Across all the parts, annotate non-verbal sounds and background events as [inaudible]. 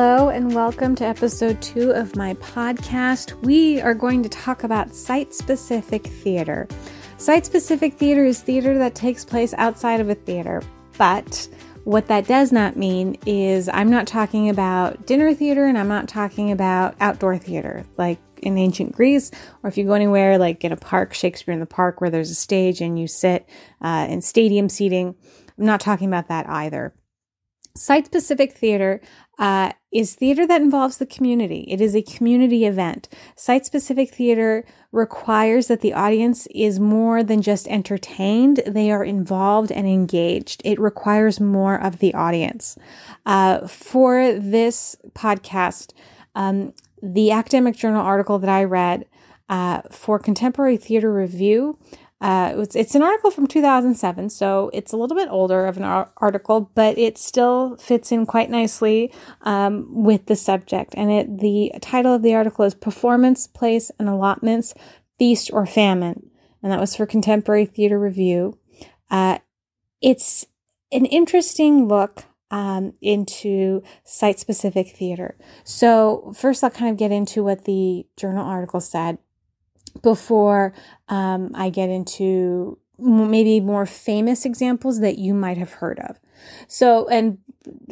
Hello, and welcome to episode two of my podcast. We are going to talk about site specific theater. Site specific theater is theater that takes place outside of a theater, but what that does not mean is I'm not talking about dinner theater and I'm not talking about outdoor theater like in ancient Greece, or if you go anywhere like in a park, Shakespeare in the Park, where there's a stage and you sit uh, in stadium seating. I'm not talking about that either. Site specific theater uh, is theater that involves the community. It is a community event. Site specific theater requires that the audience is more than just entertained, they are involved and engaged. It requires more of the audience. Uh, for this podcast, um, the academic journal article that I read uh, for Contemporary Theater Review uh, it's, it's an article from 2007, so it's a little bit older of an ar- article, but it still fits in quite nicely um, with the subject. And it the title of the article is "Performance, Place, and Allotments: Feast or Famine," and that was for Contemporary Theater Review. Uh, it's an interesting look um, into site specific theater. So, first, I'll kind of get into what the journal article said before um, I get into maybe more famous examples that you might have heard of. So, and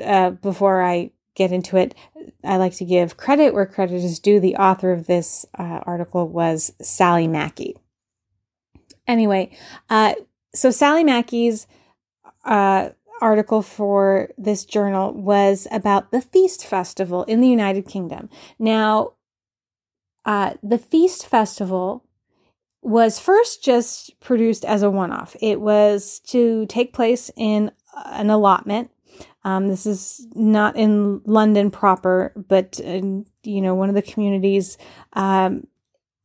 uh, before I get into it, I like to give credit where credit is due. The author of this uh, article was Sally Mackey. Anyway, uh, so Sally Mackey's uh, article for this journal was about the Feast Festival in the United Kingdom. Now, uh, the Feast Festival was first just produced as a one off. It was to take place in an allotment. Um, this is not in London proper, but you know, one of the communities um,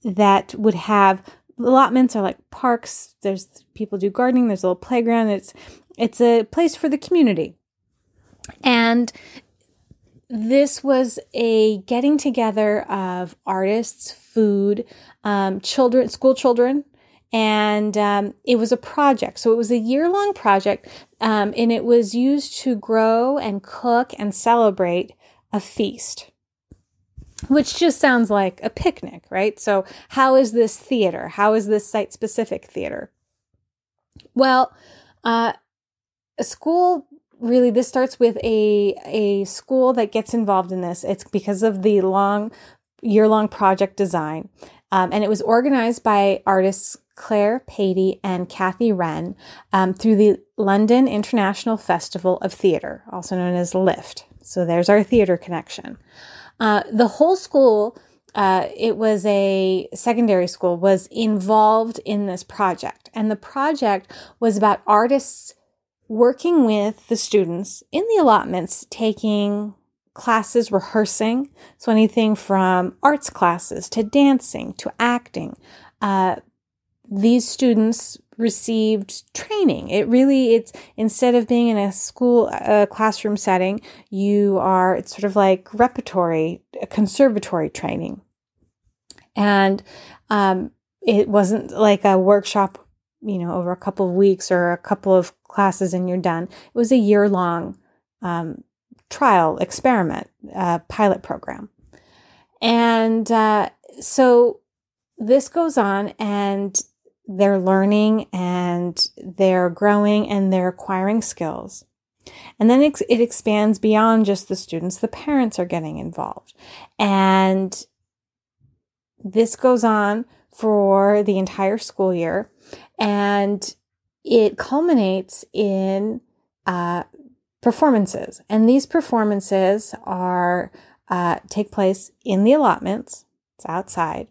that would have allotments are like parks. There's people do gardening. There's a little playground. It's it's a place for the community, and this was a getting together of artists, food, um, children, school children, and um, it was a project. So it was a year long project, um, and it was used to grow and cook and celebrate a feast. Which just sounds like a picnic, right? So, how is this theater? How is this site specific theater? Well, uh, a school really this starts with a a school that gets involved in this. It's because of the long year long project design, um, and it was organized by artists Clare Patey and Kathy Wren um, through the London International Festival of Theatre, also known as LIFT. So there's our theater connection. Uh, the whole school. Uh, it was a secondary school was involved in this project and the project was about artists working with the students in the allotments, taking classes, rehearsing. So anything from arts classes to dancing to acting. Uh, these students received training. It really, it's instead of being in a school, classroom setting, you are, it's sort of like repertory, conservatory training. And, um, it wasn't like a workshop you know, over a couple of weeks or a couple of classes and you're done. It was a year long um, trial experiment, uh, pilot program. And uh, so this goes on and they're learning and they're growing and they're acquiring skills. And then it, it expands beyond just the students, the parents are getting involved. And this goes on for the entire school year and it culminates in uh, performances. And these performances are uh, take place in the allotments. It's outside.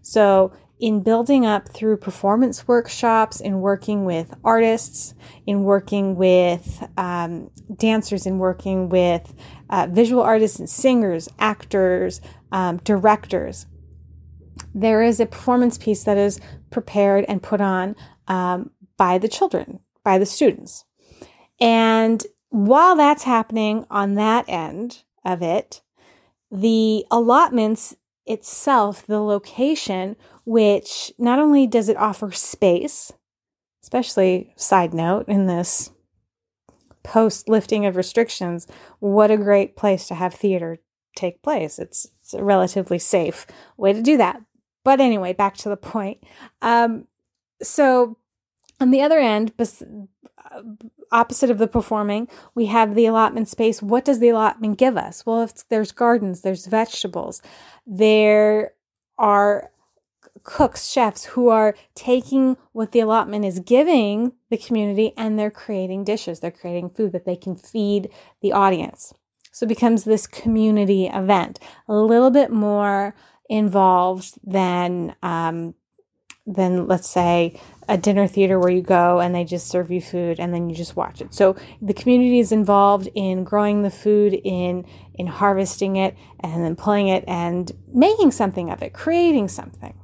So in building up through performance workshops, in working with artists, in working with um, dancers, in working with uh, visual artists and singers, actors, um, directors, there is a performance piece that is prepared and put on um, by the children, by the students. And while that's happening on that end of it, the allotments itself, the location, which not only does it offer space, especially side note in this post lifting of restrictions, what a great place to have theater take place. It's, it's a relatively safe way to do that. But anyway, back to the point. Um, so on the other end, bes- opposite of the performing, we have the allotment space. What does the allotment give us? Well, if there's gardens, there's vegetables, there are cooks, chefs who are taking what the allotment is giving the community and they're creating dishes. They're creating food that they can feed the audience. So it becomes this community event, a little bit more involved than um, than let's say a dinner theater where you go and they just serve you food and then you just watch it. So the community is involved in growing the food, in in harvesting it, and then pulling it and making something of it, creating something.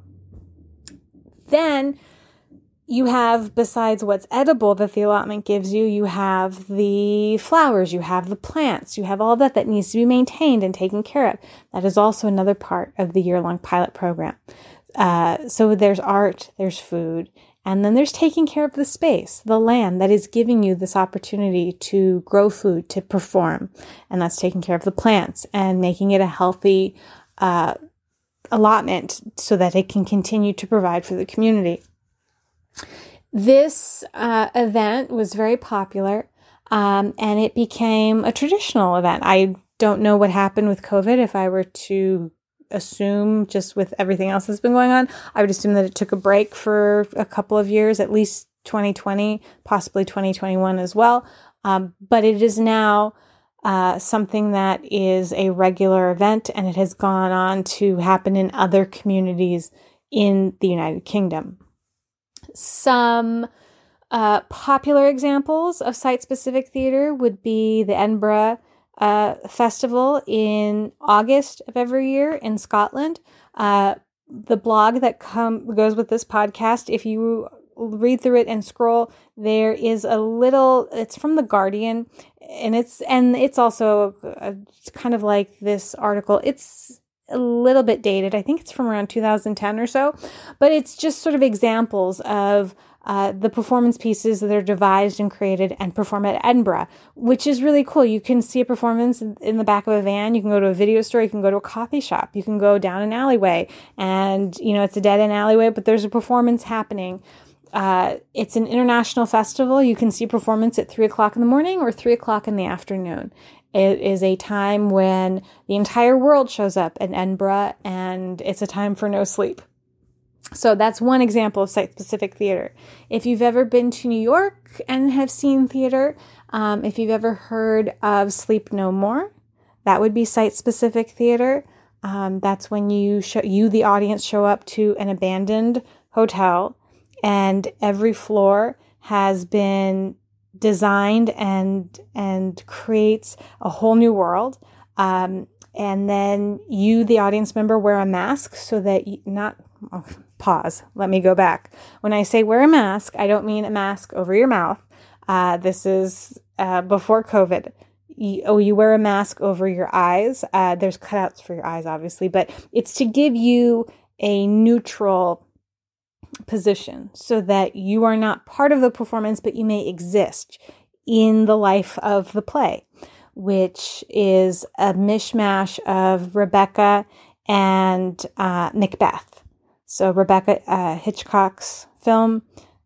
Then you have, besides what's edible that the allotment gives you, you have the flowers, you have the plants, you have all that that needs to be maintained and taken care of. That is also another part of the year long pilot program. Uh, so there's art, there's food, and then there's taking care of the space, the land that is giving you this opportunity to grow food, to perform. And that's taking care of the plants and making it a healthy uh, allotment so that it can continue to provide for the community. This uh, event was very popular um, and it became a traditional event. I don't know what happened with COVID. If I were to assume, just with everything else that's been going on, I would assume that it took a break for a couple of years, at least 2020, possibly 2021 as well. Um, but it is now uh, something that is a regular event and it has gone on to happen in other communities in the United Kingdom. Some uh, popular examples of site specific theater would be the Edinburgh uh, Festival in August of every year in Scotland. Uh, the blog that come goes with this podcast, if you read through it and scroll, there is a little. It's from the Guardian, and it's and it's also a, it's kind of like this article. It's a little bit dated. I think it's from around 2010 or so, but it's just sort of examples of uh, the performance pieces that are devised and created and perform at Edinburgh, which is really cool. You can see a performance in the back of a van. You can go to a video store. You can go to a coffee shop. You can go down an alleyway, and you know it's a dead end alleyway, but there's a performance happening. Uh, it's an international festival. You can see performance at three o'clock in the morning or three o'clock in the afternoon. It is a time when the entire world shows up in Edinburgh, and it's a time for no sleep. So that's one example of site specific theater. If you've ever been to New York and have seen theater, um, if you've ever heard of Sleep No More, that would be site specific theater. Um, that's when you show you the audience show up to an abandoned hotel, and every floor has been designed and and creates a whole new world. Um, and then you, the audience member, wear a mask so that you, not pause. Let me go back. When I say wear a mask, I don't mean a mask over your mouth. Uh, this is uh, before COVID. You, oh, you wear a mask over your eyes. Uh, there's cutouts for your eyes, obviously, but it's to give you a neutral position so that you are not part of the performance, but you may exist in the life of the play, which is a mishmash of Rebecca and uh, Macbeth. So, Rebecca uh, Hitchcock's film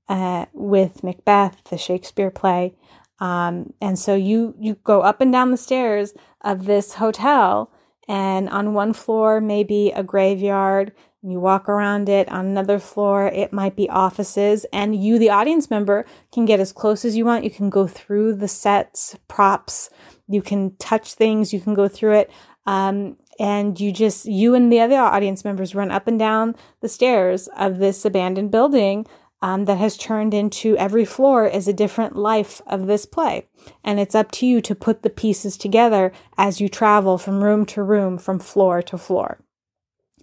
uh, with Macbeth, the Shakespeare play. Um, and so you you go up and down the stairs of this hotel, and on one floor maybe a graveyard. And you walk around it. On another floor, it might be offices, and you, the audience member, can get as close as you want. You can go through the sets, props. You can touch things. You can go through it. Um, and you just you and the other audience members run up and down the stairs of this abandoned building um, that has turned into every floor is a different life of this play. And it's up to you to put the pieces together as you travel from room to room from floor to floor.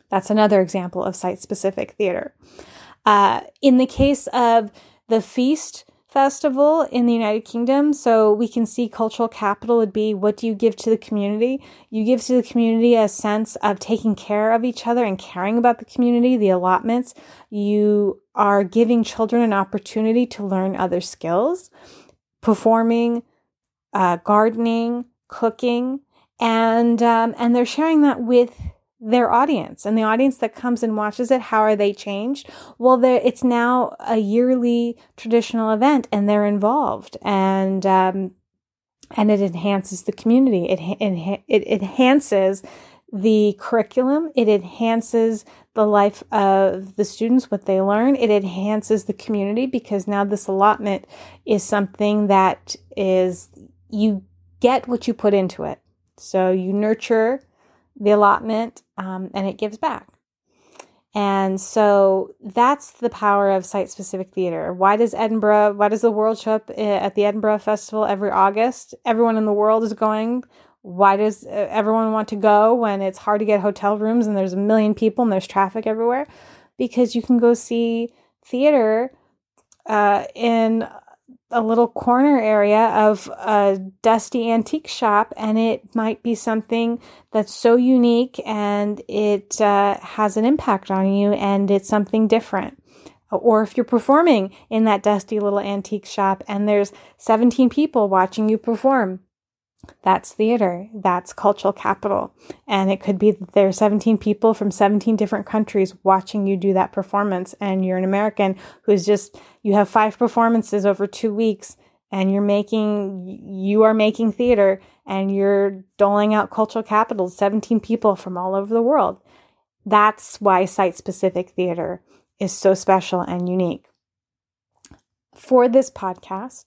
That's another example of site specific theater. Uh, in the case of the feast festival in the United Kingdom. So we can see cultural capital would be what do you give to the community? You give to the community a sense of taking care of each other and caring about the community, the allotments. You are giving children an opportunity to learn other skills, performing uh, gardening, cooking, and um, and they're sharing that with their audience and the audience that comes and watches it how are they changed? Well it's now a yearly traditional event and they're involved and um, and it enhances the community. It, it, it enhances the curriculum. It enhances the life of the students what they learn. It enhances the community because now this allotment is something that is you get what you put into it. So you nurture the allotment um, and it gives back. And so that's the power of site specific theater. Why does Edinburgh, why does the world show up eh, at the Edinburgh Festival every August? Everyone in the world is going. Why does eh, everyone want to go when it's hard to get hotel rooms and there's a million people and there's traffic everywhere? Because you can go see theater uh, in a little corner area of a dusty antique shop, and it might be something that's so unique and it uh, has an impact on you, and it's something different. Or if you're performing in that dusty little antique shop and there's 17 people watching you perform, that's theater. That's cultural capital. And it could be that there are 17 people from 17 different countries watching you do that performance. And you're an American who's just, you have five performances over two weeks and you're making, you are making theater and you're doling out cultural capital to 17 people from all over the world. That's why site specific theater is so special and unique. For this podcast,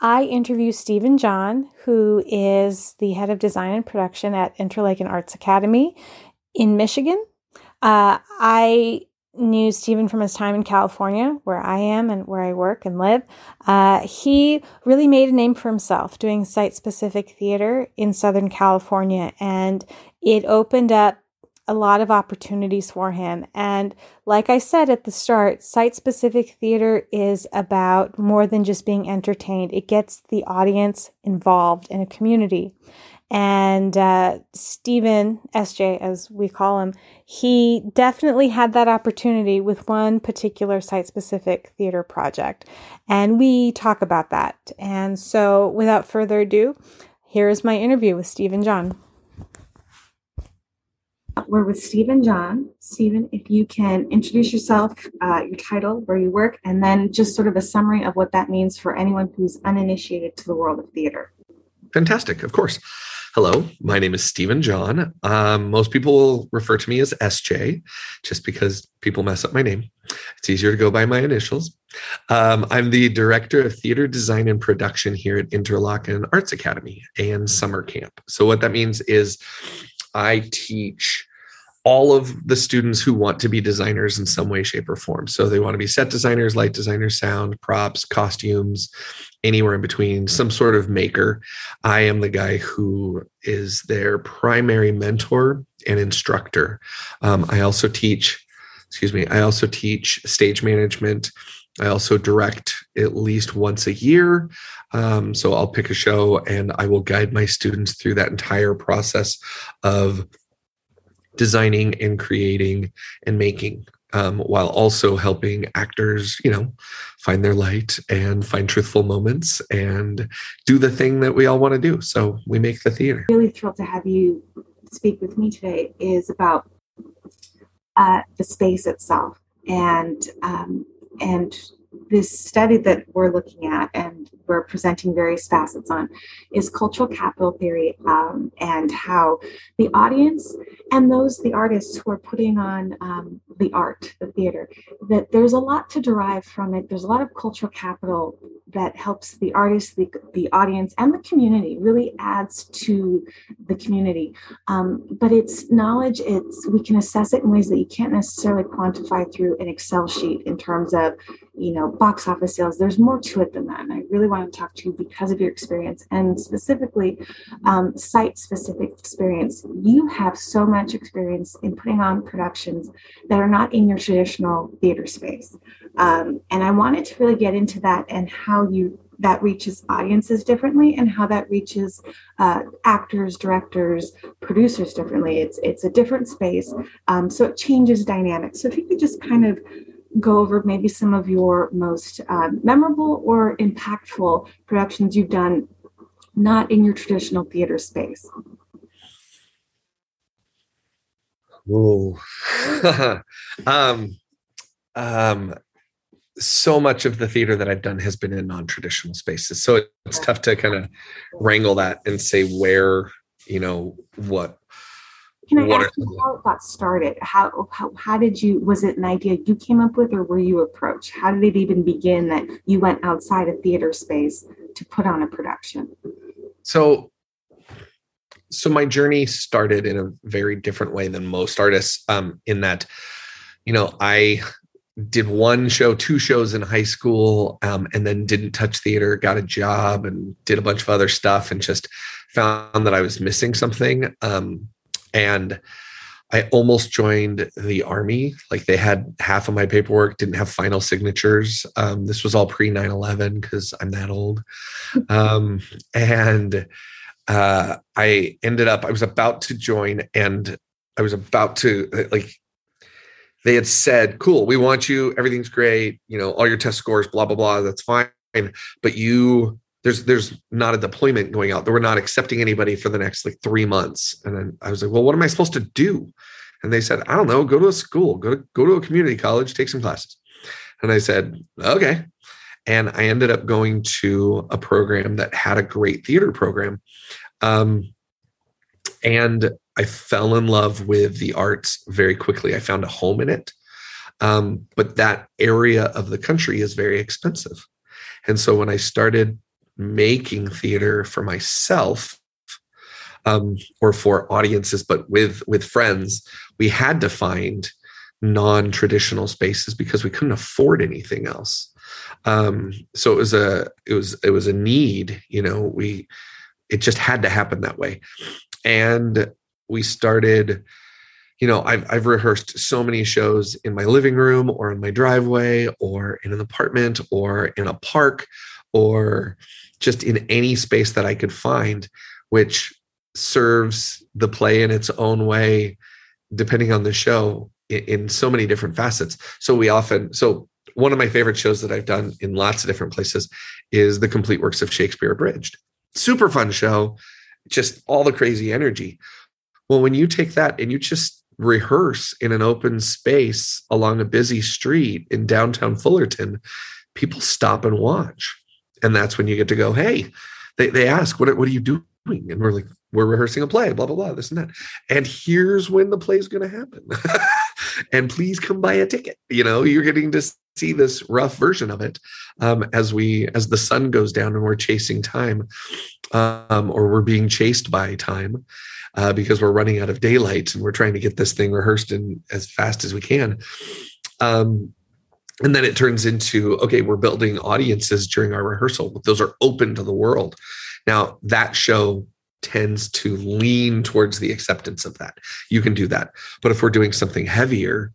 I interview Stephen John, who is the head of design and production at Interlochen Arts Academy in Michigan. Uh, I knew Stephen from his time in California, where I am and where I work and live. Uh, he really made a name for himself doing site specific theater in Southern California, and it opened up a lot of opportunities for him. And like I said at the start, site specific theater is about more than just being entertained, it gets the audience involved in a community. And uh, Stephen, SJ, as we call him, he definitely had that opportunity with one particular site specific theater project. And we talk about that. And so, without further ado, here is my interview with Stephen John. We're with Stephen John. Stephen, if you can introduce yourself, uh, your title, where you work, and then just sort of a summary of what that means for anyone who's uninitiated to the world of theater. Fantastic, of course. Hello, my name is Stephen John. Um, most people will refer to me as SJ just because people mess up my name. It's easier to go by my initials. Um, I'm the director of theater design and production here at Interlochen Arts Academy and summer camp. So, what that means is I teach all of the students who want to be designers in some way, shape, or form. So they want to be set designers, light designers, sound, props, costumes, anywhere in between, some sort of maker. I am the guy who is their primary mentor and instructor. Um, I also teach, excuse me, I also teach stage management. I also direct at least once a year. Um, so I'll pick a show and I will guide my students through that entire process of designing and creating and making um, while also helping actors you know find their light and find truthful moments and do the thing that we all want to do. So we make the theater. Really thrilled to have you speak with me today is about uh, the space itself and um, and this study that we're looking at and we're presenting various facets on is cultural capital theory um, and how the audience and those the artists who are putting on um, the art the theater that there's a lot to derive from it. There's a lot of cultural capital that helps the artist the, the audience and the community really adds to the community. Um, but it's knowledge it's we can assess it in ways that you can't necessarily quantify through an excel sheet in terms of you know box office sales there's more to it than that and i really want to talk to you because of your experience and specifically um, site specific experience. You have so much experience in putting on productions that are not in your traditional theater space um, and i wanted to really get into that and how you that reaches audiences differently and how that reaches uh, actors directors producers differently. It's it's a different space um, so it changes dynamics. So if you could just kind of go over maybe some of your most um, memorable or impactful productions you've done not in your traditional theater space? Oh, [laughs] um, um, so much of the theater that I've done has been in non-traditional spaces. So it's tough to kind of wrangle that and say where, you know, what. Can I what ask you how it got started? How, how how did you? Was it an idea you came up with, or were you approached? How did it even begin that you went outside a theater space to put on a production? So so my journey started in a very different way than most artists um, in that you know i did one show two shows in high school um, and then didn't touch theater got a job and did a bunch of other stuff and just found that i was missing something um, and i almost joined the army. Like they had half of my paperwork didn't have final signatures. Um, this was all pre 9-11 because i'm that old. [laughs] Um, and uh, I ended up, I was about to join and I was about to like, they had said, cool, we want you, everything's great, you know, all your test scores, blah, blah, blah, that's fine. But you, there's there's not a deployment going out. We're not accepting anybody for the next like three months. And then I was like, well, what am I supposed to do? And they said, I don't know, go to a school, go to go to a community college, take some classes. And I said, okay. And I ended up going to a program that had a great theater program. Um, and I fell in love with the arts very quickly. I found a home in it. Um, but that area of the country is very expensive. And so when I started making theater for myself, um, or for audiences, but with with friends, we had to find non-traditional spaces because we couldn't afford anything else. Um, so it was a it was it was a need you know we it just had to happen that way. And we started you know I've, I've rehearsed so many shows in my living room or in my driveway or in an apartment or in a park or just in any space that i could find which serves the play in its own way depending on the show in, in so many different facets so we often so one of my favorite shows that I've done in lots of different places is the complete works of Shakespeare abridged. Super fun show, just all the crazy energy. Well, when you take that and you just rehearse in an open space along a busy street in downtown Fullerton, people stop and watch. And that's when you get to go, hey, they, they ask, what, what are you doing? And we're like, we're rehearsing a play, blah, blah, blah, this and that. And here's when the play is going to happen. [laughs] and please come buy a ticket. You know, you're getting to see this rough version of it um, as we as the sun goes down and we're chasing time um, or we're being chased by time uh, because we're running out of daylight and we're trying to get this thing rehearsed in as fast as we can um, and then it turns into okay we're building audiences during our rehearsal those are open to the world now that show tends to lean towards the acceptance of that you can do that but if we're doing something heavier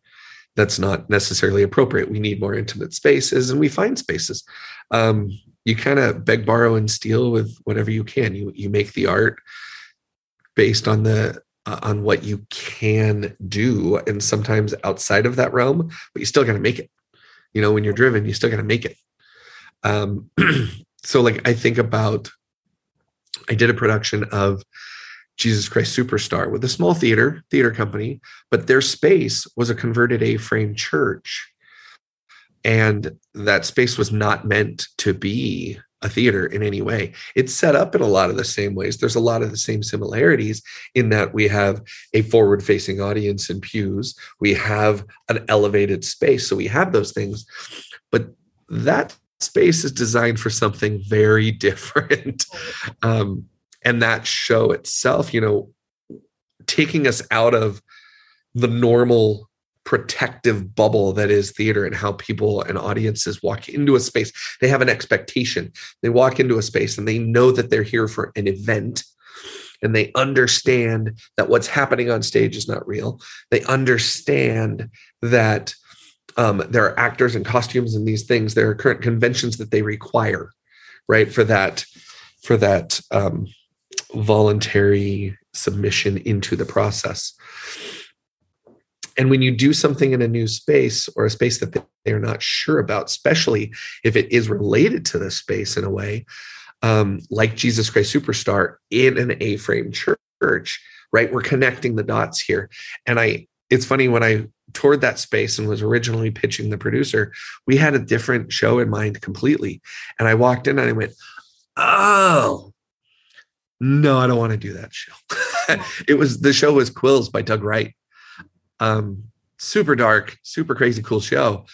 that's not necessarily appropriate. We need more intimate spaces, and we find spaces. Um, you kind of beg, borrow, and steal with whatever you can. You you make the art based on the uh, on what you can do, and sometimes outside of that realm, but you still got to make it. You know, when you're driven, you still got to make it. Um, [clears throat] so, like, I think about. I did a production of Jesus Christ Superstar with a small theater, theater company, but their space was a converted A frame church. And that space was not meant to be a theater in any way. It's set up in a lot of the same ways. There's a lot of the same similarities in that we have a forward facing audience in pews, we have an elevated space. So we have those things. But that space is designed for something very [laughs] different. Um, and that show itself you know taking us out of the normal protective bubble that is theater and how people and audiences walk into a space. They have an expectation. They walk into a space and they know that they're here for an event. And they understand that what's happening on stage is not real. They understand that um, there are actors and costumes and these things. There are current conventions that they require right for that for that um, voluntary submission into the process. And when you do something in a new space or a space that they're not sure about, especially if it is related to the space in a way, um, like Jesus Christ Superstar in an A frame church, right? We're connecting the dots here. And I, it's funny when I toured that space and was originally pitching the producer, we had a different show in mind completely. And I walked in and I went, oh, no, I don't want to do that show. [laughs] it was the show was Quills by Doug Wright. Um, super dark, super crazy cool show,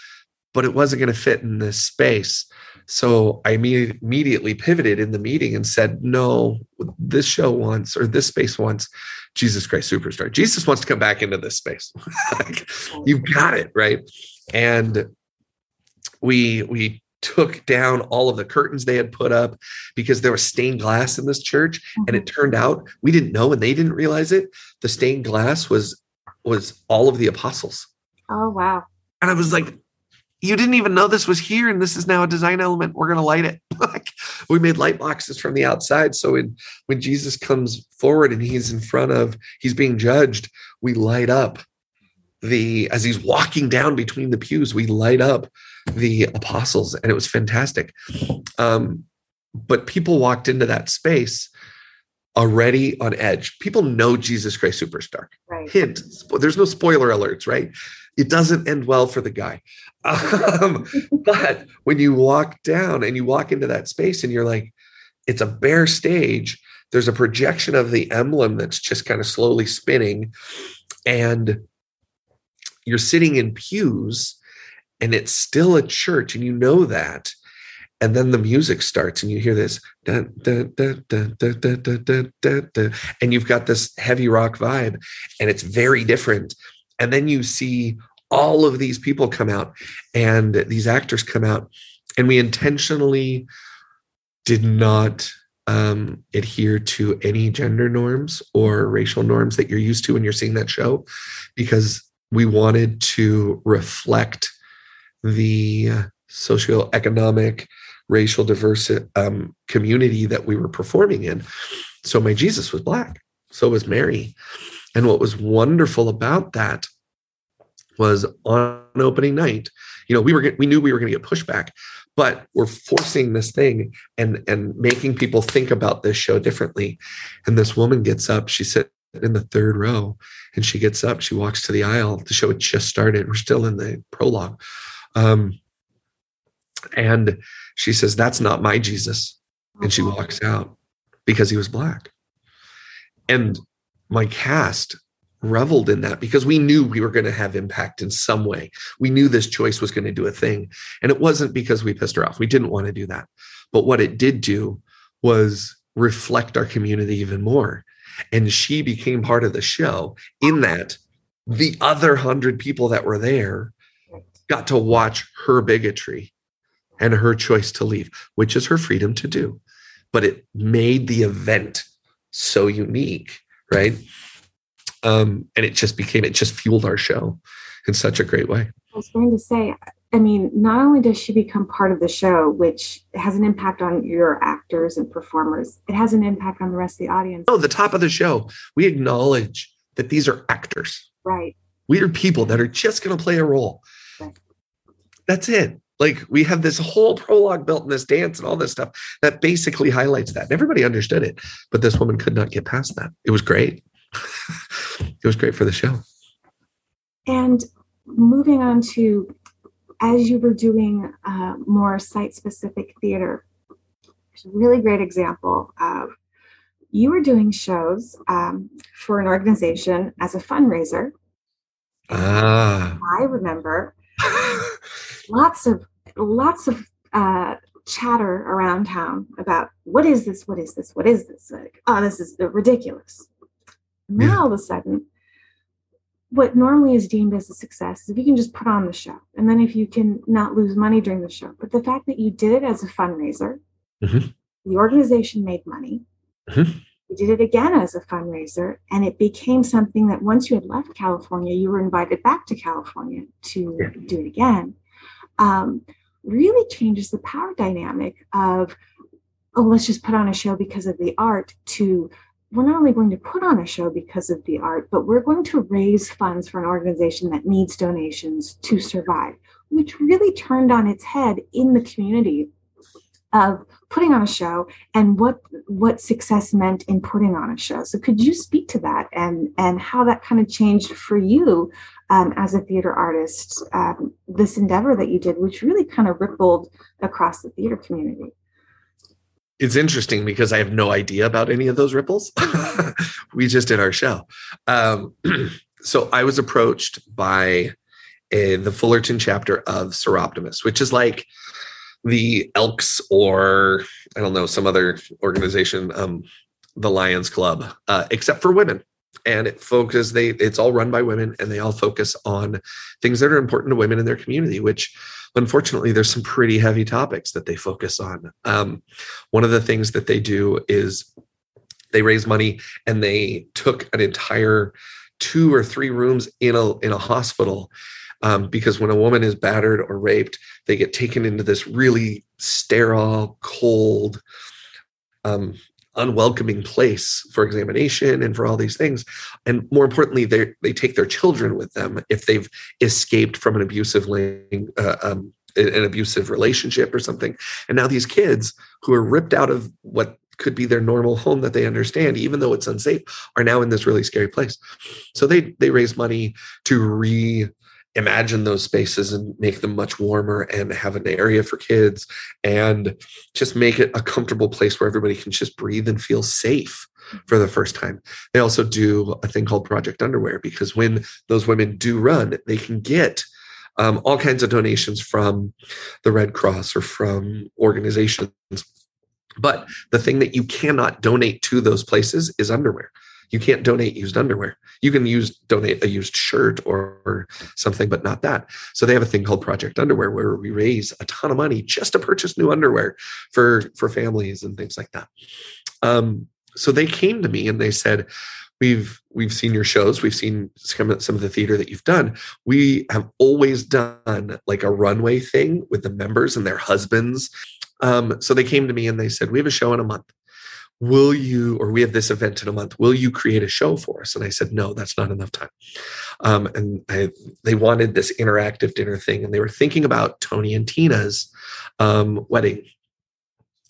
but it wasn't going to fit in this space. So I immediately pivoted in the meeting and said, no, this show wants, or this space wants Jesus Christ Superstar. Jesus wants to come back into this space. [laughs] like, you've got it, right? And we we took down all of the curtains they had put up because there was stained glass in this church and it mm-hmm. turned out we didn't know and they didn't realize it the stained glass was was all of the apostles. Oh wow. And i was like you didn't even know this was here and this is now a design element. We're going to light it. [laughs] Like we made light boxes from the outside so when when jesus comes forward and he's in front of he's being judged we light up the as he's walking down between the pews we light up the apostles and it was fantastic. Um, but people walked into that space already on edge. People know jesus christ superstar. Right. hint there's no spoiler alerts right? It doesn't end well for the guy. Um, [laughs] but when you walk down and you walk into that space and you're like it's a bare stage there's a projection of the emblem that's just kind of slowly spinning and you're sitting in pews and it's still a church and you know that and then the music starts and you hear this and you've got this heavy rock vibe and it's very different and then you see all of these people come out and these actors come out and we intentionally did not um, adhere to any gender norms or racial norms that you're used to when you're seeing that show because we wanted to reflect the socioeconomic, racial diverse um, community that we were performing in. So my Jesus was black. So was Mary. And what was wonderful about that was on opening night, you know, we were we knew we were going to get pushback, but we're forcing this thing and and making people think about this show differently. And this woman gets up, she in the third row and she gets up she walks to the aisle the show had just started we're still in the prologue um, and she says that's not my jesus. And she uh-huh. walks out because he was black. And my cast reveled in that because we knew we were going to have impact in some way. We knew this choice was going to do a thing. And it wasn't because we pissed her off. We didn't want to do that. But what it did do was reflect our community even more. And she became part of the show in that the other hundred people that were there got to watch her bigotry and her choice to leave, which is her freedom to do. But it made the event so unique, right? Um, and it just became, it just fueled our show in such a great way. I was going to say, I mean, not only does she become part of the show, which has an impact on your actors and performers, it has an impact on the rest of the audience. Oh, the top of the show, we acknowledge that these are actors. Right. We are people that are just going to play a role. Right. That's it. Like we have this whole prologue built in this dance and all this stuff that basically highlights that. And everybody understood it, but this woman could not get past that. It was great. [laughs] it was great for the show. And moving on to as you were doing uh, more site specific theater, there's a really great example of you were doing shows um, for an organization as a fundraiser. Ah. I remember [laughs] lots of lots of uh, chatter around town about what is this? What is this? What is this? Like, oh, this is ridiculous. And then all of a sudden, what normally is deemed as a success is if you can just put on the show and then if you can not lose money during the show but the fact that you did it as a fundraiser mm-hmm. the organization made money mm-hmm. you did it again as a fundraiser and it became something that once you had left california you were invited back to california to yeah. do it again um, really changes the power dynamic of oh let's just put on a show because of the art to we're not only going to put on a show because of the art, but we're going to raise funds for an organization that needs donations to survive, which really turned on its head in the community of putting on a show and what what success meant in putting on a show. So could you speak to that and and how that kind of changed for you um, as a theater artist, um, this endeavor that you did, which really kind of rippled across the theater community? It's interesting because I have no idea about any of those ripples. [laughs] we just did our show. Um, [clears throat] so I was approached by a, the Fullerton chapter of Soroptimist, which is like the Elks or I don't know some other organization, um, the Lions Club, uh, except for women. And it focuses they it's all run by women, and they all focus on things that are important to women in their community, which unfortunately there's some pretty heavy topics that they focus on. Um, one of the things that they do is they raise money and they took an entire two or three rooms in a in a hospital um, because when a woman is battered or raped, they get taken into this really sterile, cold, um, unwelcoming place for examination and for all these things. And more importantly, they they take their children with them if they've escaped from an abusive uh, um, an abusive relationship or something. And now these kids who are ripped out of what could be their normal home that they understand, even though it's unsafe, are now in this really scary place. So they they raise money to re imagine those spaces and make them much warmer and have an area for kids and just make it a comfortable place where everybody can just breathe and feel safe for the first time. They also do a thing called Project Underwear because when those women do run, they can get um, all kinds of donations from the Red Cross or from organizations. But the thing that you cannot donate to those places is underwear you can't donate used underwear. You can use donate a used shirt or, or, something, but not that. So they have a thing called Project Underwear where we raise a ton of money just to purchase new underwear for for families and things like that. Um, so they came to me and they said, "We've we've seen your shows. We've seen some of, some of the theater that you've done. We have always done like a runway thing with the members and their husbands." Um, so they came to me and they said, "We have a show in a month." Will you or we have this event in a month will you create a show for us? And i said no that's not enough time. Um, and I, they wanted this interactive dinner thing and they were thinking about tony and tina's um, wedding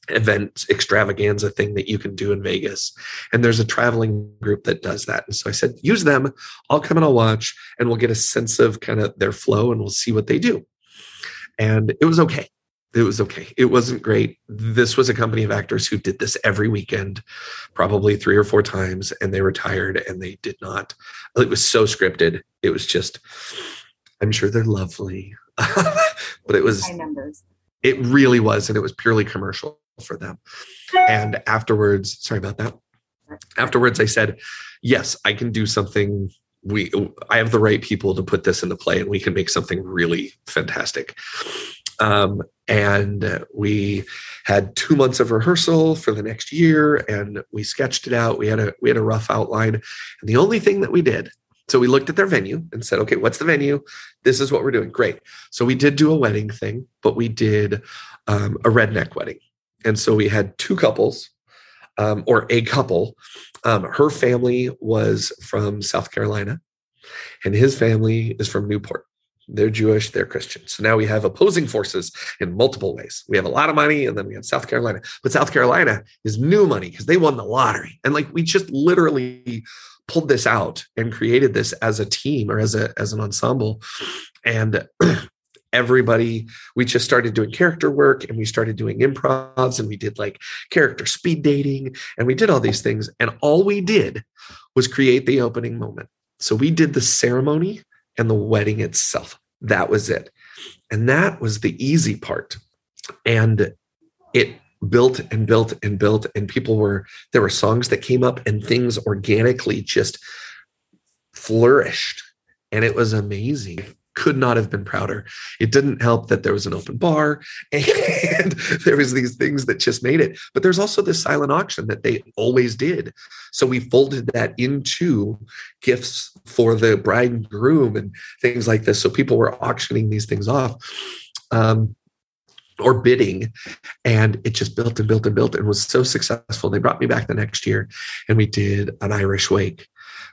event extravaganza thing that you can do in vegas. And there's a traveling group that does that. And so i said use them. I'll come and i'll watch and we'll get a sense of kind of their flow and we'll see what they do. And it was okay it was okay. It wasn't great. This was a company of actors who did this every weekend, probably three or four times, and they retired and they did not. It was so scripted. It was just, I'm sure they're lovely, [laughs] but it was, it really was. And it was purely commercial for them. And afterwards, sorry about that. Afterwards, I said, yes, I can do something we i have the right people to put this into play and we can make something really fantastic um, and we had two months of rehearsal for the next year, and we sketched it out. We had a we had a rough outline, and the only thing that we did. So we looked at their venue and said, okay, what's the venue? This is what we're doing. Great. So we did do a wedding thing, but we did um, a redneck wedding. And so we had two couples um, or a couple. Um, her family was from South Carolina, and his family is from Newport. They're Jewish, they're Christian. So now we have opposing forces in multiple ways. We have a lot of money, and then we have South Carolina. But South Carolina is new money because they won the lottery. And like we just literally pulled this out and created this as a team or as a as an ensemble. And [clears throat] everybody we just started doing character work and we started doing improvs and we did like character speed dating and we did all these things and all we did was create the opening moment so we did the ceremony and the wedding itself. That was it. And that was the easy part. And it built and built and built. And people were, there were songs that came up and things organically just flourished. And it was amazing could not have been prouder. It didn't help that there was an open bar [laughs] and there was these things that just made it. But there's also this silent auction that they always did. So we folded that into gifts for the bride and groom and things like this. So people were auctioning these things off. Um, or bidding and it just built and built and built and was so successful they brought me back the next year and we did an irish wake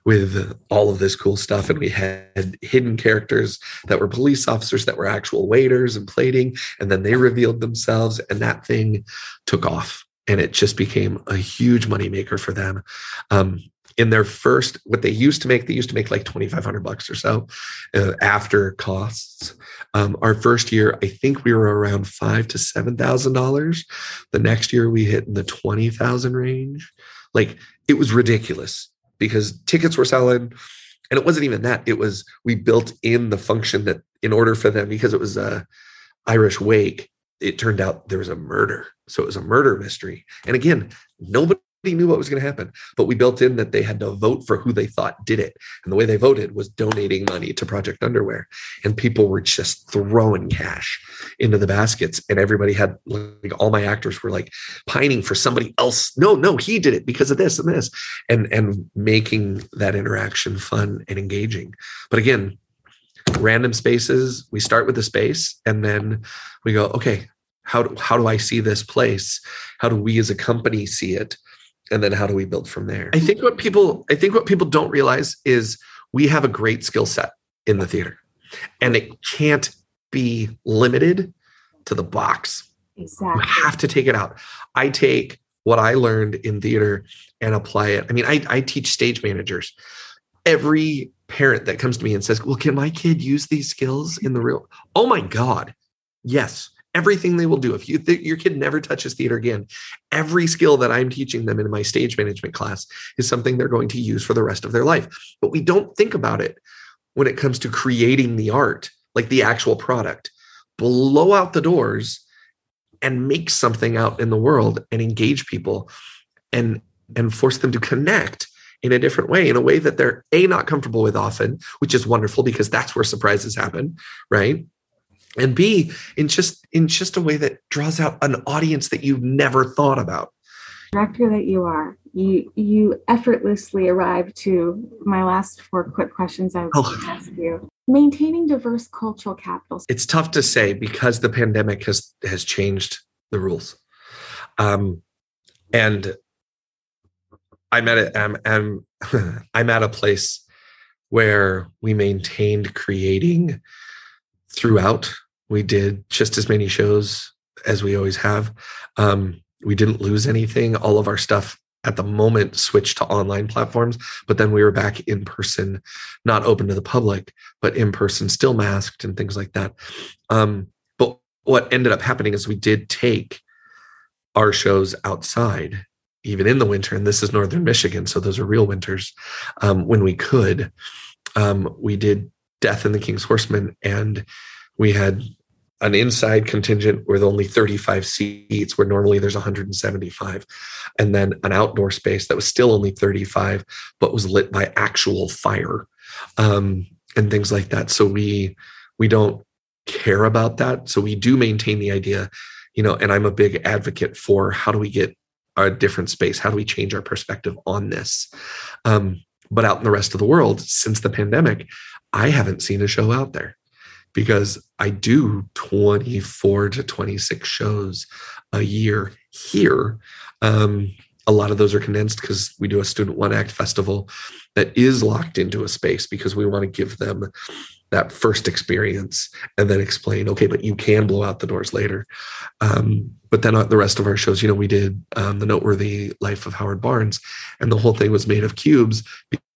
with all of this cool stuff. And we had hidden characters that were police officers that were actual waiters and plating. And then they revealed themselves, and that thing took off. And it just became a huge moneymaker for them. Um, in their first what they used to make they used to make like 2500 bucks or so uh, after costs um, our first year i think we were around five to seven thousand dollars the next year we hit in the 20000 range like it was ridiculous because tickets were selling. And it wasn't even that it was we built in the function that in order for them because it was a irish wake it turned out there was a murder. So it was a murder mystery. And again nobody knew what was going to happen, but we built in that they had to vote for who they thought did it. And the way they voted was donating money to Project Underwear. And people were just throwing cash into the baskets. And everybody had, like, all my actors were like pining for somebody else. No, no, he did it because of this and this, and, and making that interaction fun and engaging. But again, random spaces, we start with the space and then we go, okay, how do, how do I see this place? How do we as a company see it? And then how do we build from there? I think what people i think what people don't realize is we have a great skill set in the theater and it can't be limited to the box. Exactly. you have to take it out. I take what i learned in theater and apply it. I mean i, I teach stage managers. Every parent that comes to me and says well can my kid use these skills in the real oh my god. Yes everything they will do. If you th- your kid never touches theater again, every skill that I'm teaching them in my stage management class is something they're going to use for the rest of their life. But we don't think about it when it comes to creating the art, like the actual product. Blow out the doors and make something out in the world and engage people and and force them to connect in a different way in a way that they're a not comfortable with often which is wonderful because that's where surprises happen right and b in just in just a way that draws out an audience that you've never thought about. Director that you are you you effortlessly arrive to my last four quick questions i was oh. to ask you. Maintaining diverse cultural capitals. It's tough to say because the pandemic has has changed the rules. Um and i'm at a, I'm, I'm [laughs] i'm at a place where we maintained creating throughout we did just as many shows as we always have. Um, we didn't lose anything. All of our stuff at the moment switched to online platforms, but then we were back in person, not open to the public, but in person, still masked and things like that. Um, but what ended up happening is we did take our shows outside, even in the winter. And this is Northern Michigan, so those are real winters. Um, when we could, um, we did Death and the King's Horseman and we had an inside contingent with only 35 seats where normally there's 175 and then an outdoor space that was still only 35 but was lit by actual fire um, and things like that. So we we don't care about that. So we do maintain the idea you know and i'm a big advocate for how do we get a different space? How do we change our perspective on this? Um, but out in the rest of the world since the pandemic i haven't seen a show out there because I do 24 to 26 shows a year here. Um, a lot of those are condensed because we do a student one act festival that is locked into a space because we want to give them that first experience and then explain okay but you can blow out the doors later. Um, but then the rest of our shows you know we did um, the noteworthy life of howard barnes and the whole thing was made of cubes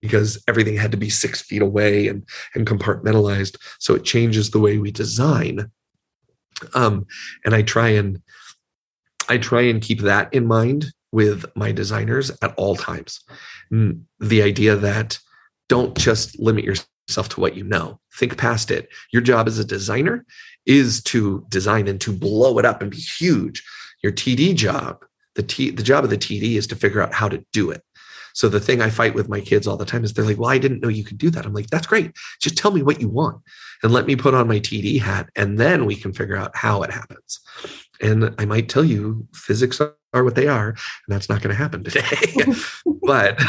because everything had to be six feet away and and compartmentalized so it changes the way we design. Um, and i try and i try and keep that in mind with my designers at all times mm, the idea that don't just limit yourself to what you know. Think past it. Your job as a designer is to design and to blow it up and be huge. Your TD job, the T, the job of the TD is to figure out how to do it. So the thing I fight with my kids all the time is they're like, "Well, I didn't know you could do that." I'm like, "That's great. Just tell me what you want and let me put on my TD hat and then we can figure out how it happens." And I might tell you physics are what they are, and that's not going to happen today. [laughs] [laughs] but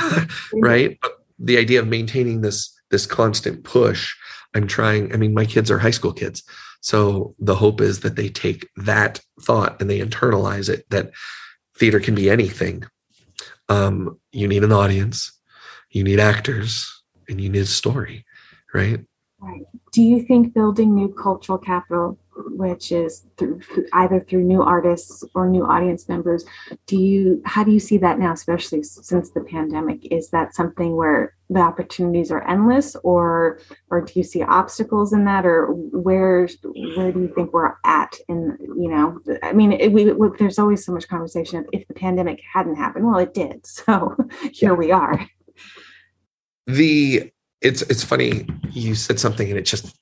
right, but the idea of maintaining this this constant push i'm trying i mean my kids are high school kids so the hope is that they take that thought and they internalize it that theater can be anything um, you need an audience you need actors and you need a story, right? Right. Do you think building new cultural capital, which is through, either through new artists or new audience members, do you how do you see that now, especially since the pandemic? Is that something where the opportunities are endless, or or do you see obstacles in that, or where where do you think we're at? In you know, I mean, it, we, we, there's always so much conversation. of If the pandemic hadn't happened, well, it did. [laughs] So here yeah. we are. The it's it's funny you said something and it just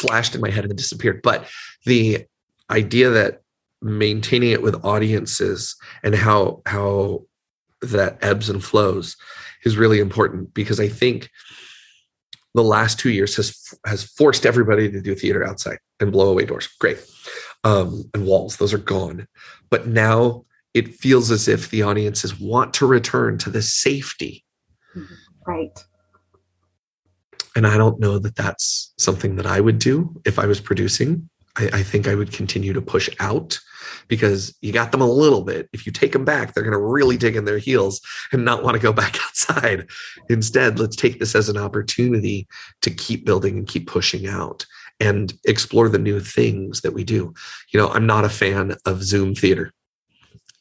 flashed in my head and then disappeared. But the idea that maintaining it with audiences and how how that ebbs and flows is really important because i think the last two years has has forced everybody to do theater outside and blow away doors. Great. Um, and walls those are gone. But now it feels as if the audiences want to return to the safety right and I don't know that that's something that I would do if I was producing. I, I, think I would continue to push out because you got them a little bit. If you take them back, they're going to really dig in their heels and not want to go [laughs] back outside. Instead, let's take this as an opportunity to keep building and keep pushing out and explore the new things that we do. You know, I'm not a fan of Zoom theater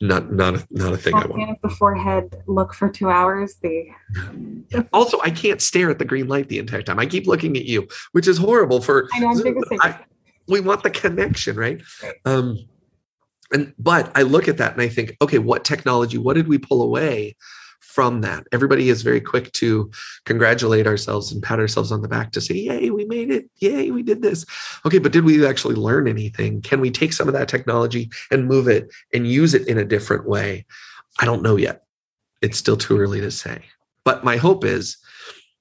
not not a, not a thing I want. The forehead look for two hours. The [laughs] also I can't stare at the green light the entire time. I keep looking at you, which is horrible. For I know, [laughs] I, we want the connection, right? Um, and but I look at that and I think, okay, what technology? What did we pull away from that. Everybody is very quick to congratulate ourselves and pat ourselves on the back to say, Yay, we made it. Yay, we did this. Okay, but did we actually learn anything? Can we take some of that technology and move it and use it in a different way? I don't know yet. It's still too early to say. But my hope is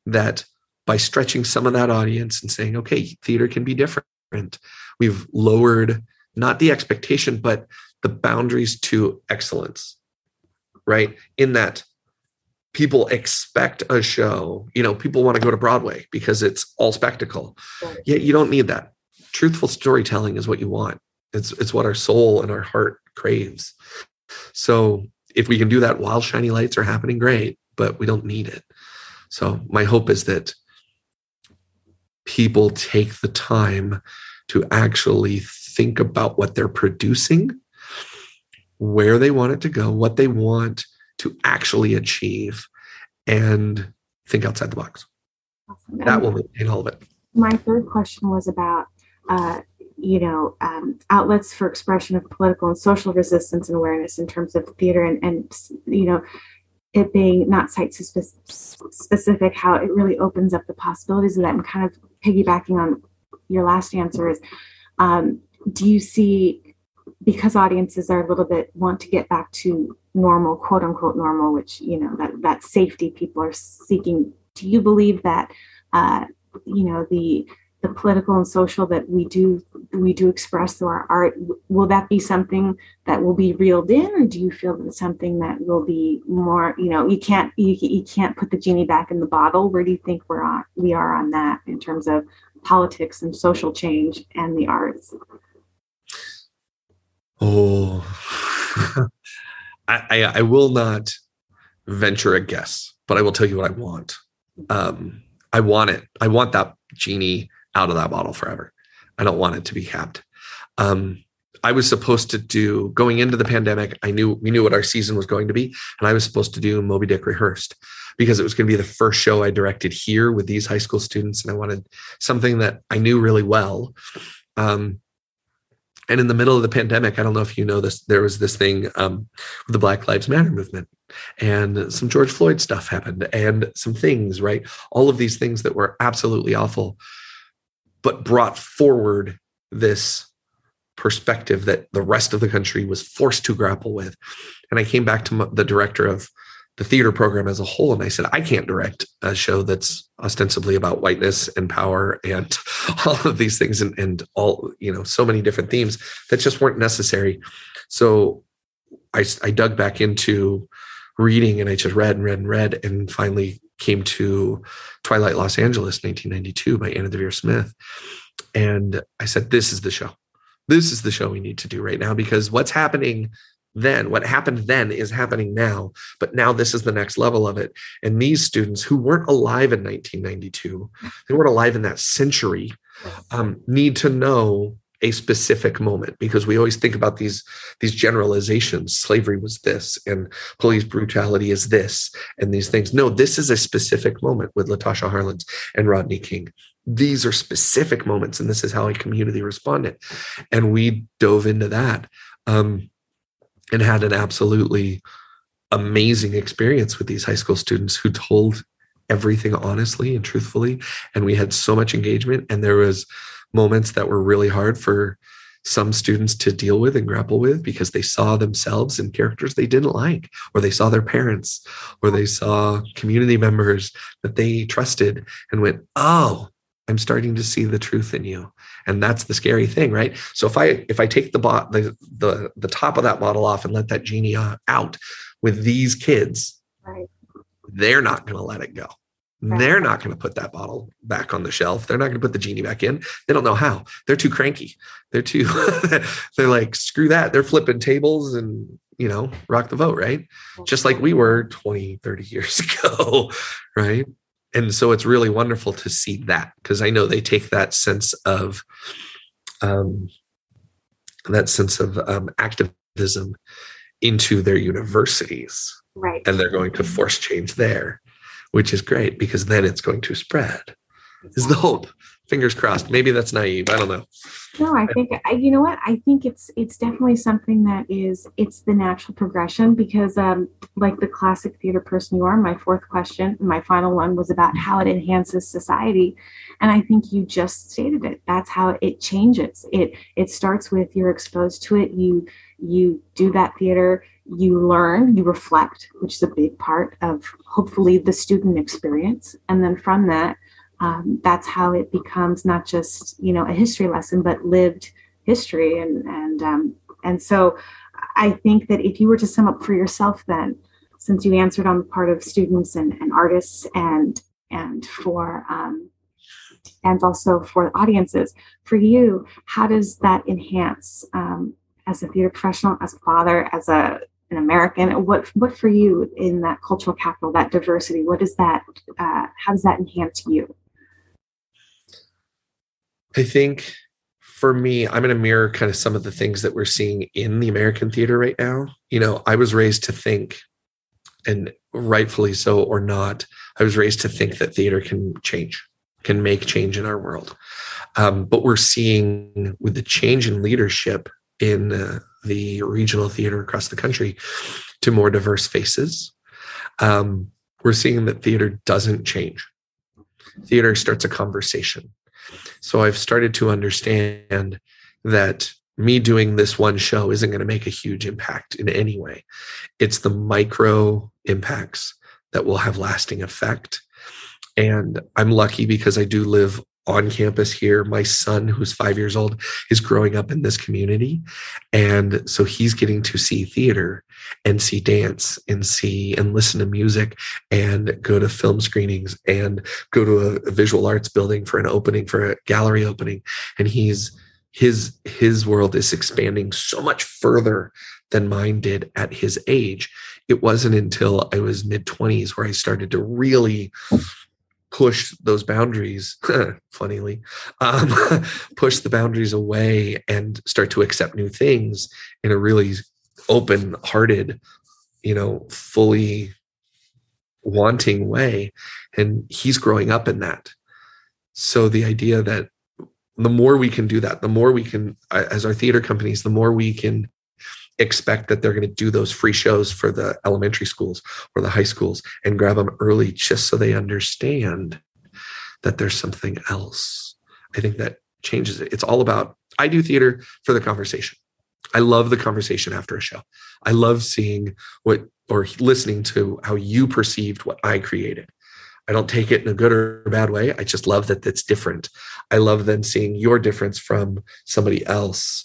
that by stretching some of that audience and saying, okay, theater can be different, we've lowered not the expectation, but the boundaries to excellence, right? In that people expect a show. You know, people want to go to Broadway because it's all spectacle. Right. Yeah, you don't need that. Truthful storytelling is what you want. It's it's what our soul and our heart craves. So if we can do that while shiny lights are happening, great, but we don't need it. So my hope is that people take the time to actually think about what they're producing, where they want it to go, what they want to actually achieve and think outside the box. Awesome. That will maintain all of it. My third question was about, uh, you know, um, outlets for expression of political and social resistance and awareness in terms of theater and, and you know, it being not site specific, how it really opens up the possibilities of that. And kind of piggybacking on your last answer is, um, do you see because audiences are a little bit want to get back to normal quote unquote normal which you know that that safety people are seeking. Do you believe that uh, you know the the political and social that we do we do express through our art will that be something that will be reeled in? Or do you feel that it's something that will be more you know you can't you, you can't put the genie back in the bottle? Where do you think we're on we are on that in terms of politics and social change and the arts Oh, [laughs] I, I, I will not venture a guess, but I will tell you what I want. Um, I want it. I want that genie out of that bottle forever. I don't want it to be capped. Um, I was supposed to do going into the pandemic. I knew we knew what our season was going to be, and I was supposed to do Moby Dick rehearsed because it was going to be the first show I directed here with these high school students, and I wanted something that I knew really well. Um, and in the middle of the pandemic, I don't know if you know this, there was this thing um, with the Black Lives Matter movement, and some George Floyd stuff happened, and some things, right? All of these things that were absolutely awful, but brought forward this perspective that the rest of the country was forced to grapple with. And I came back to the director of the theater program as a whole. And I said, I can't direct a show that's ostensibly about whiteness and power and [laughs] all of these things and, and all, you know, so many different themes that just weren't necessary. So I, I dug back into reading and I just read and read and read and finally came to Twilight Los Angeles, 1992 by Anna Deavere Smith. And I said, this is the show. This is the show we need to do right now because what's happening then. What happened then is happening now, but now this is the next level of it. And these students who weren't alive in 1992, they weren't alive in that century, um, need to know a specific moment because we always think about these these generalizations. Slavery was this and police brutality is this and these things. No this is a specific moment with latasha harlins and rodney king. These are specific moments and this is how a community responded. And we dove into that. Um, and had an absolutely amazing experience with these high school students who told everything honestly and truthfully and we had so much engagement and there was moments that were really hard for some students to deal with and grapple with because they saw themselves in characters they didn't like, or they saw their parents, or they saw community members that they trusted and went, Oh, I'm starting to see the truth in you. And that's the scary thing, right? So if I if I take the bot the the the top of that bottle off and let that genie uh, out with these kids, right. they're not going to let it go. They're not going to put that bottle back on the shelf. They're not going to put the genie back in. They don't know how. They're too cranky. They're too, [laughs] they're like, screw that. They're flipping tables and, you know, rock the vote, right? Just like we were 20, 30 years [laughs] ago, right? And so it's really wonderful to see that because I know they take that sense of, um, that sense of um, activism into their universities. Right. And they're going to force change there which is great because then it's going to spread. Is the hope. Fingers crossed. Maybe that's naive. I don't know. No, I think you know what? I think it's it's definitely something that is it's the natural progression because um like the classic theater person you are, my fourth question, my final one was about how it enhances society. And I think you just stated it. That's how it changes. It it starts with you're exposed to it, you you do that theater, you learn, you reflect, which is a big part of hopefully the student experience. And then from that, um, that's how it becomes not just you know a history lesson, but lived history. And and um, and so I think that if you were to sum up for yourself, then since you answered on the part of students and, and artists and and for um, and also for audiences, for you, how does that enhance um, as a theater professional, as a father, as a an American. What what for you in that cultural capital, that diversity? What does that? Uh, how does that enhance you? I think for me, I'm going to mirror kind of some of the things that we're seeing in the American theater right now. You know, I was raised to think, and rightfully so or not, I was raised to think that theater can change, can make change in our world. Um, but we're seeing with the change in leadership in uh, the regional theater across the country to more diverse faces. Um, we're seeing that theater doesn't change. Theater starts a conversation. So I've started to understand that me doing this one show isn't going to make a huge impact in any way. It's the micro impacts that will have lasting effect. And I'm lucky because I do live on campus here. My son, who's five years old, is growing up in this community. And so he's getting to see theater and see dance and see and listen to music and go to film screenings and go to a, visual arts building for an opening, for a gallery opening. And he's his his world is expanding so much further than mine did at his age. It wasn't until I was mid 20s where I started to really push those boundaries [laughs] funnily um, [laughs] push the boundaries away and start to accept new things in a really open hearted you know fully wanting way and he's growing up in that so the idea that the more we can do that the more we can as our theater companies the more we can expect that they're going to do those free shows for the elementary schools or the high schools and grab them early just so they understand that there's something else. I think that changes it. It's all about, I do theater for the conversation. I love the conversation after a show. I love seeing what or listening to how you perceived what I created. I don't take it in a good or bad way. I just love that it's different. I love then seeing your difference from somebody else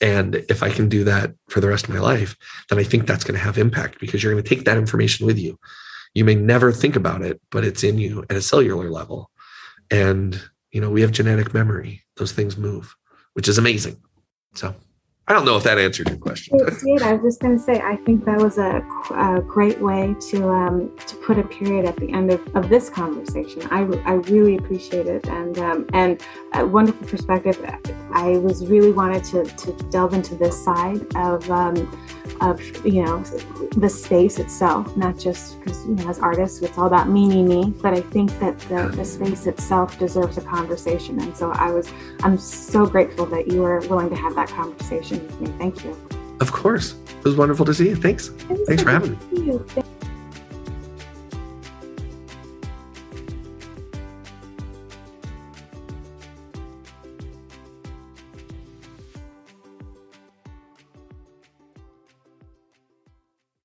and if I can do that for the rest of my life, then I think that's going to have impact because you're going to take that information with you. You may never think about it, but it's in you at a cellular level. And, you know, we have genetic memory. Those things move, which is amazing. So I don't know if that answered your question. It did. I was just going to say, I think that was a, a great way to um, to put a period at the end of, of this conversation. I, I really appreciate it, and um, and a wonderful perspective. I was really wanted to, to delve into this side of um, of you know the space itself, not just because you know as artists it's all about me me me, but I think that the, the space itself deserves a conversation, and so I was I'm so grateful that you were willing to have that conversation with me. Thank you. Of course, it was wonderful to see you. Thanks. Thanks for having me.